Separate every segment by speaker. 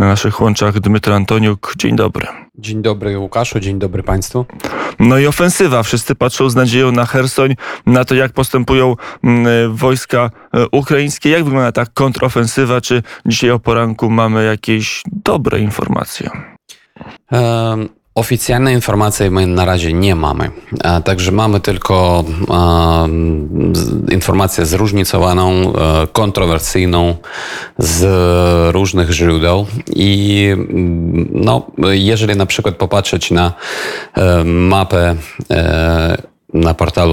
Speaker 1: na naszych łączach Dmytro Antoniuk. Dzień dobry.
Speaker 2: Dzień dobry Łukaszu, dzień dobry Państwu.
Speaker 1: No i ofensywa. Wszyscy patrzą z nadzieją na Hersoń, na to jak postępują mm, wojska e, ukraińskie. Jak wygląda ta kontrofensywa? Czy dzisiaj o poranku mamy jakieś dobre informacje?
Speaker 2: Um. Oficjalnej informacji my na razie nie mamy, także mamy tylko e, informację zróżnicowaną, e, kontrowersyjną z różnych źródeł. I no, jeżeli na przykład popatrzeć na e, mapę portalu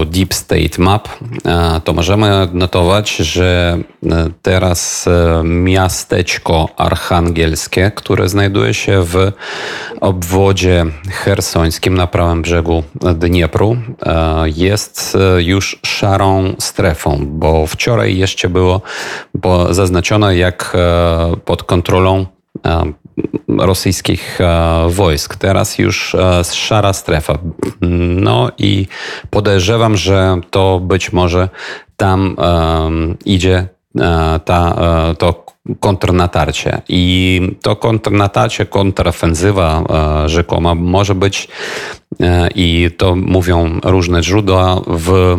Speaker 2: Deep State Map, e, to możemy notować, że e, teraz e, miasteczko archangelskie, które znajduje się w obwodzie hersońskim na prawym brzegu Dniepru, jest już szarą strefą, bo wczoraj jeszcze było zaznaczone jak pod kontrolą rosyjskich e, wojsk. Teraz już e, szara strefa. No i podejrzewam, że to być może tam idzie ta, to kontrnatarcie. I to kontrnatarcie, kontrofensywa rzekoma może być i to mówią różne źródła w,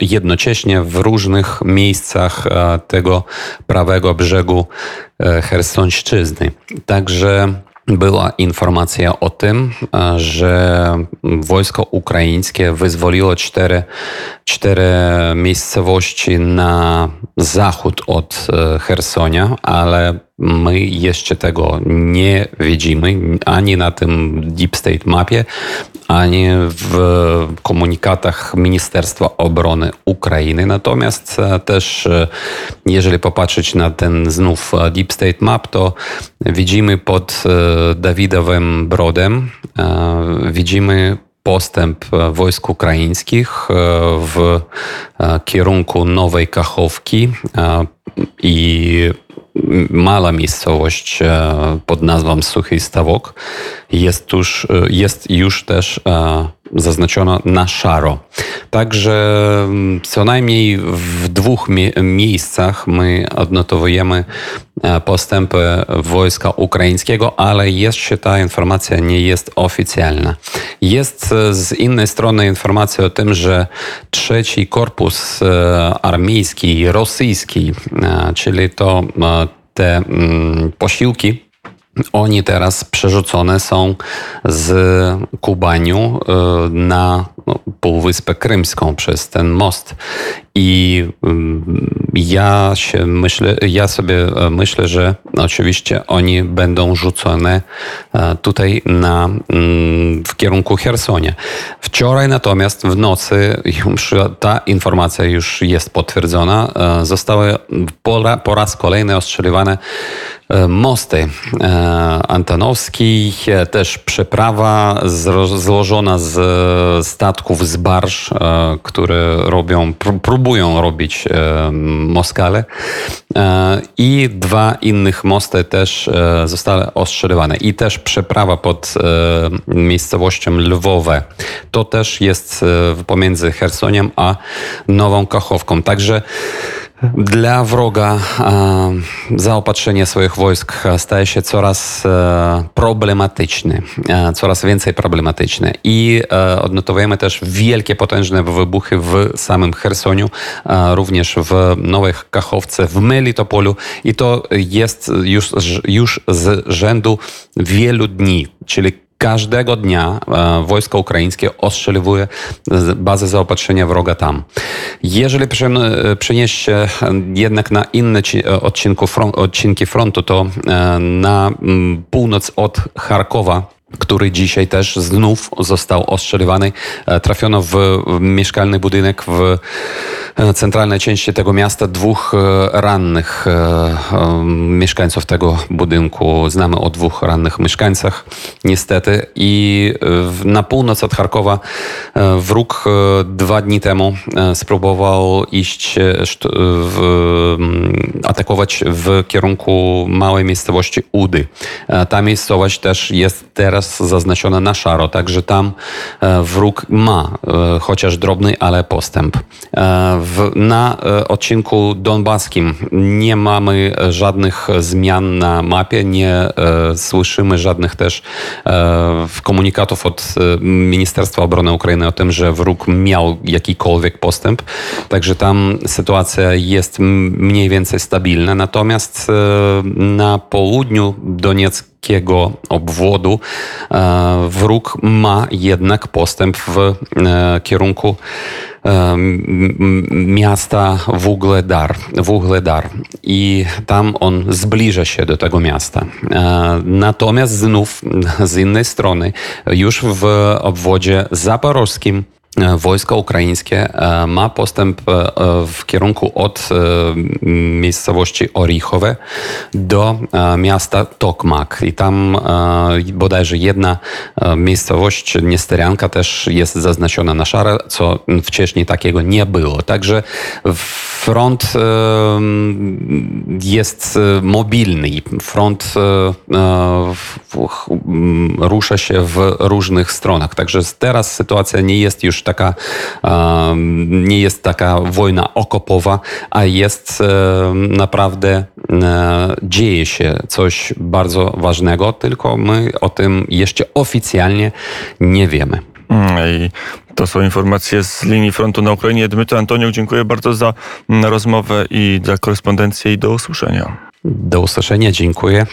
Speaker 2: jednocześnie w różnych miejscach tego prawego brzegu Hersońszczyzny. Także była informacja o tym, że wojsko ukraińskie wyzwoliło cztery, cztery miejscowości na zachód od Hersonia, ale My jeszcze tego nie widzimy ani na tym Deep State mapie, ani w komunikatach Ministerstwa Obrony Ukrainy. Natomiast e, też, e, jeżeli popatrzeć na ten znów Deep State Map, to widzimy pod e, Dawidowym Brodem, widzimy postęp wojsk ukraińskich w kierunku Nowej Kachowki i mała miejscowość e, pod nazwą Suchy Stawok jest już, e, jest już też e, zaznaczona na szaro. Także mm, co najmniej w dwóch miejscach my odnotowujemy postępy wojska ukraińskiego, ale jeszcze ta informacja nie jest oficjalna. Jest z innej strony informacja o tym, że trzeci korpus armijski rosyjski, czyli to te mm, posiłki, oni teraz przerzucone są z Kubaniu y, na no, Półwyspę Krymską przez ten most. I mm, ja się myślę, ja sobie e, myślę, że oczywiście oni będą rzucone e, tutaj na, mm, w kierunku Hersonia. Wczoraj natomiast w nocy ta informacja już jest potwierdzona. E, zostały po, po raz kolejny ostrzeliwane mosty. Antonowski, też przeprawa złożona z statków z barż, które robią, próbują robić Moskale i dwa innych mosty też zostały ostrzeliwane i też przeprawa pod miejscowością Lwowe. To też jest pomiędzy Chersoniem a Nową Kachowką. Także dla wroga zaopatrzenie swoich wojsk staje się coraz e, problematyczny, e, coraz więcej problematyczne. I e, odnotowujemy też wielkie, potężne wybuchy w samym Chersoniu, również w Nowej Kachowce, w Melitopolu. I to jest już, już z rzędu wielu dni, czyli każdego dnia e, wojsko ukraińskie ostrzeliwuje bazę zaopatrzenia wroga tam. Jeżeli e, przenieść się jednak na inne odcinki frontu, to e, na północ od Charkowa który dzisiaj też znów został ostrzeliwany. E, trafiono w mieszkalny budynek w e, centralnej części tego miasta dwóch e, rannych mieszkańców tego budynku. Znamy o dwóch rannych mieszkańcach, niestety. I na północ od Charkowa wróg dwa dni temu spróbował iść, w, atakować w kierunku małej miejscowości Udy. Ta miejscowość też jest teraz teraz zaznaczone na szaro, także tam e, wróg ma e, chociaż drobny, ale postęp. E, na odcinku donbaskim nie mamy żadnych zmian na mapie, nie słyszymy żadnych też komunikatów od Ministerstwa Obrony Ukrainy o tym, że wróg miał jakikolwiek postęp. Także tam sytuacja jest mniej więcej stabilna. Natomiast na południu Donieckiego obwodu e, wróg ma jednak postęp w e, kierunku e, miasta Wugledar, Wugledar i tam on zbliża się do tego miasta. Natomiast znów z innej strony już w obwodzie zaporowskim wojsko ukraińskie e, ma postęp e, w kierunku od e, miejscowości Orichowe do e, miasta Tokmak. I tam e, bodajże jedna e, miejscowość, Niesterianka, też jest zaznaczona na szare, co wcześniej takiego nie było. Także front e, jest e, mobilny. Front e, e, rusza się w różnych stronach. Także teraz sytuacja nie jest już taka, nie jest taka wojna okopowa, a jest naprawdę dzieje się coś bardzo ważnego, tylko my o tym jeszcze oficjalnie nie wiemy.
Speaker 1: Mm, I to są informacje z linii frontu na Ukrainie. Dmytro Antoniuk, dziękuję bardzo za mm, rozmowę i za korespondencję i do usłyszenia.
Speaker 2: Do usłyszenia, dziękuję.